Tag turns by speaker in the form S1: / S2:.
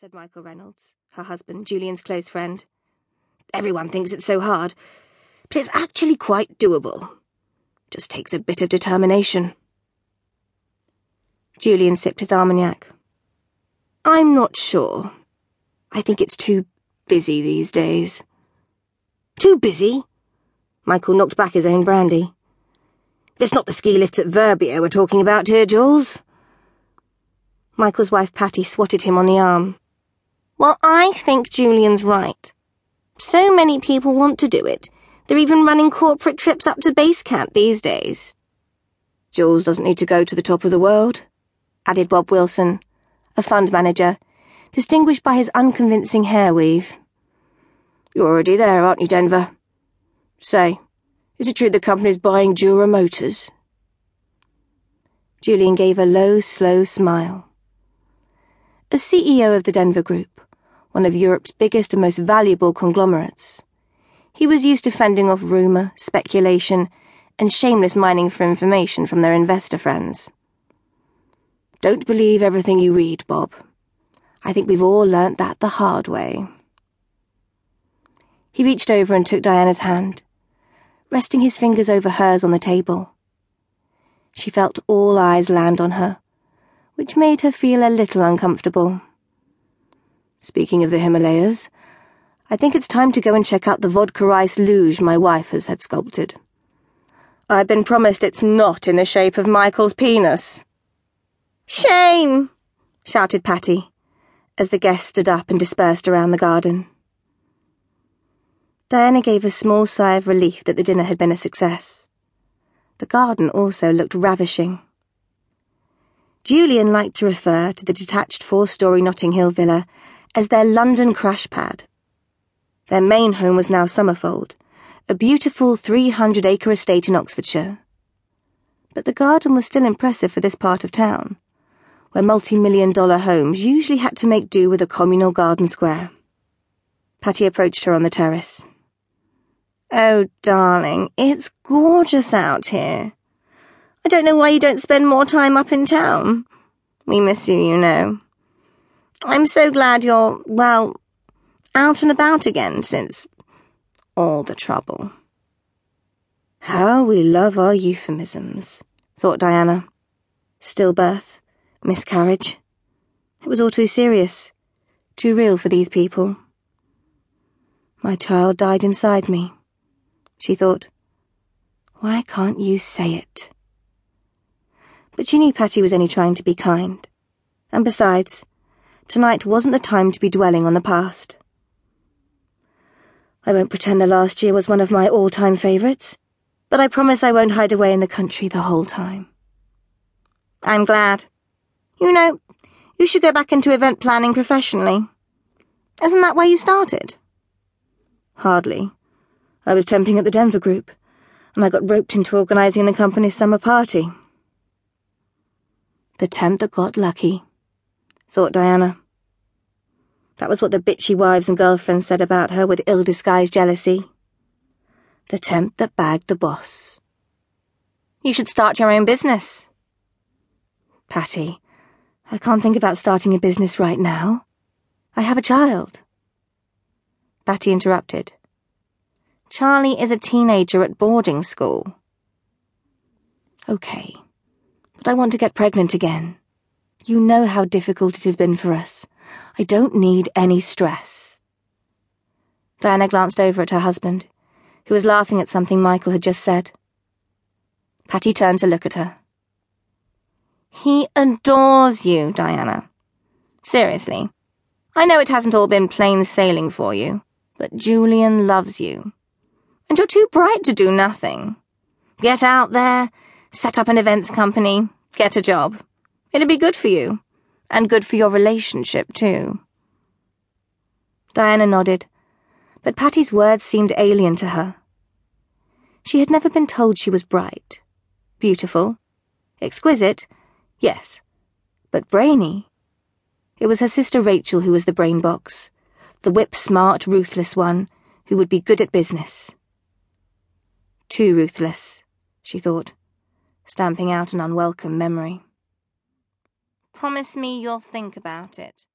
S1: said Michael Reynolds, her husband, Julian's close friend. Everyone thinks it's so hard, but it's actually quite doable. Just takes a bit of determination. Julian sipped his Armagnac. I'm not sure. I think it's too busy these days. Too busy? Michael knocked back his own brandy. It's not the ski lifts at Verbier we're talking about here, Jules. Michael's wife Patty swatted him on the arm. Well, I think Julian's right. So many people want to do it. They're even running corporate trips up to base camp these days. Jules doesn't need to go to the top of the world, added Bob Wilson, a fund manager, distinguished by his unconvincing hair weave. You're already there, aren't you, Denver? Say, is it true the company's buying Dura Motors? Julian gave a low, slow smile. As CEO of the Denver Group, one of Europe's biggest and most valuable conglomerates, he was used to fending off rumour, speculation, and shameless mining for information from their investor friends. Don't believe everything you read, Bob. I think we've all learnt that the hard way. He reached over and took Diana's hand, resting his fingers over hers on the table. She felt all eyes land on her, which made her feel a little uncomfortable. Speaking of the Himalayas, I think it's time to go and check out the vodka rice luge my wife has had sculpted. I've been promised it's not in the shape of Michael's penis. Shame! shouted Patty, as the guests stood up and dispersed around the garden. Diana gave a small sigh of relief that the dinner had been a success. The garden also looked ravishing. Julian liked to refer to the detached four-storey Notting Hill villa as their London crash pad. Their main home was now Summerfold, a beautiful 300-acre estate in Oxfordshire. But the garden was still impressive for this part of town where multi-million dollar homes usually had to make do with a communal garden square. Patty approached her on the terrace. Oh, darling, it's gorgeous out here. I don't know why you don't spend more time up in town. We miss you, you know. I'm so glad you're, well, out and about again since all the trouble. How we love our euphemisms, thought Diana. Stillbirth, miscarriage. It was all too serious, too real for these people. My child died inside me, she thought. Why can't you say it? But she knew Patty was only trying to be kind. And besides, tonight wasn't the time to be dwelling on the past. I won't pretend the last year was one of my all-time favourites, but I promise I won't hide away in the country the whole time. I'm glad. You know, you should go back into event planning professionally. Isn't that where you started? Hardly. I was temping at the Denver group, and I got roped into organising the company's summer party. The temp that got lucky, thought Diana. That was what the bitchy wives and girlfriends said about her with ill-disguised jealousy. The temp that bagged the boss. You should start your own business. Patty, I can't think about starting a business right now. I have a child. Patty interrupted. Charlie is a teenager at boarding school. Okay, but I want to get pregnant again. You know how difficult it has been for us. I don't need any stress. Diana glanced over at her husband, who was laughing at something Michael had just said. Patty turned to look at her. He adores you, Diana. Seriously. I know it hasn't all been plain sailing for you, but Julian loves you. And you're too bright to do nothing. Get out there, set up an events company, get a job. It'd be good for you, and good for your relationship, too. Diana nodded, but Patty's words seemed alien to her. She had never been told she was bright, beautiful, exquisite, Yes, but brainy. It was her sister Rachel who was the brain box, the whip smart, ruthless one who would be good at business. Too ruthless, she thought, stamping out an unwelcome memory. Promise me you'll think about it.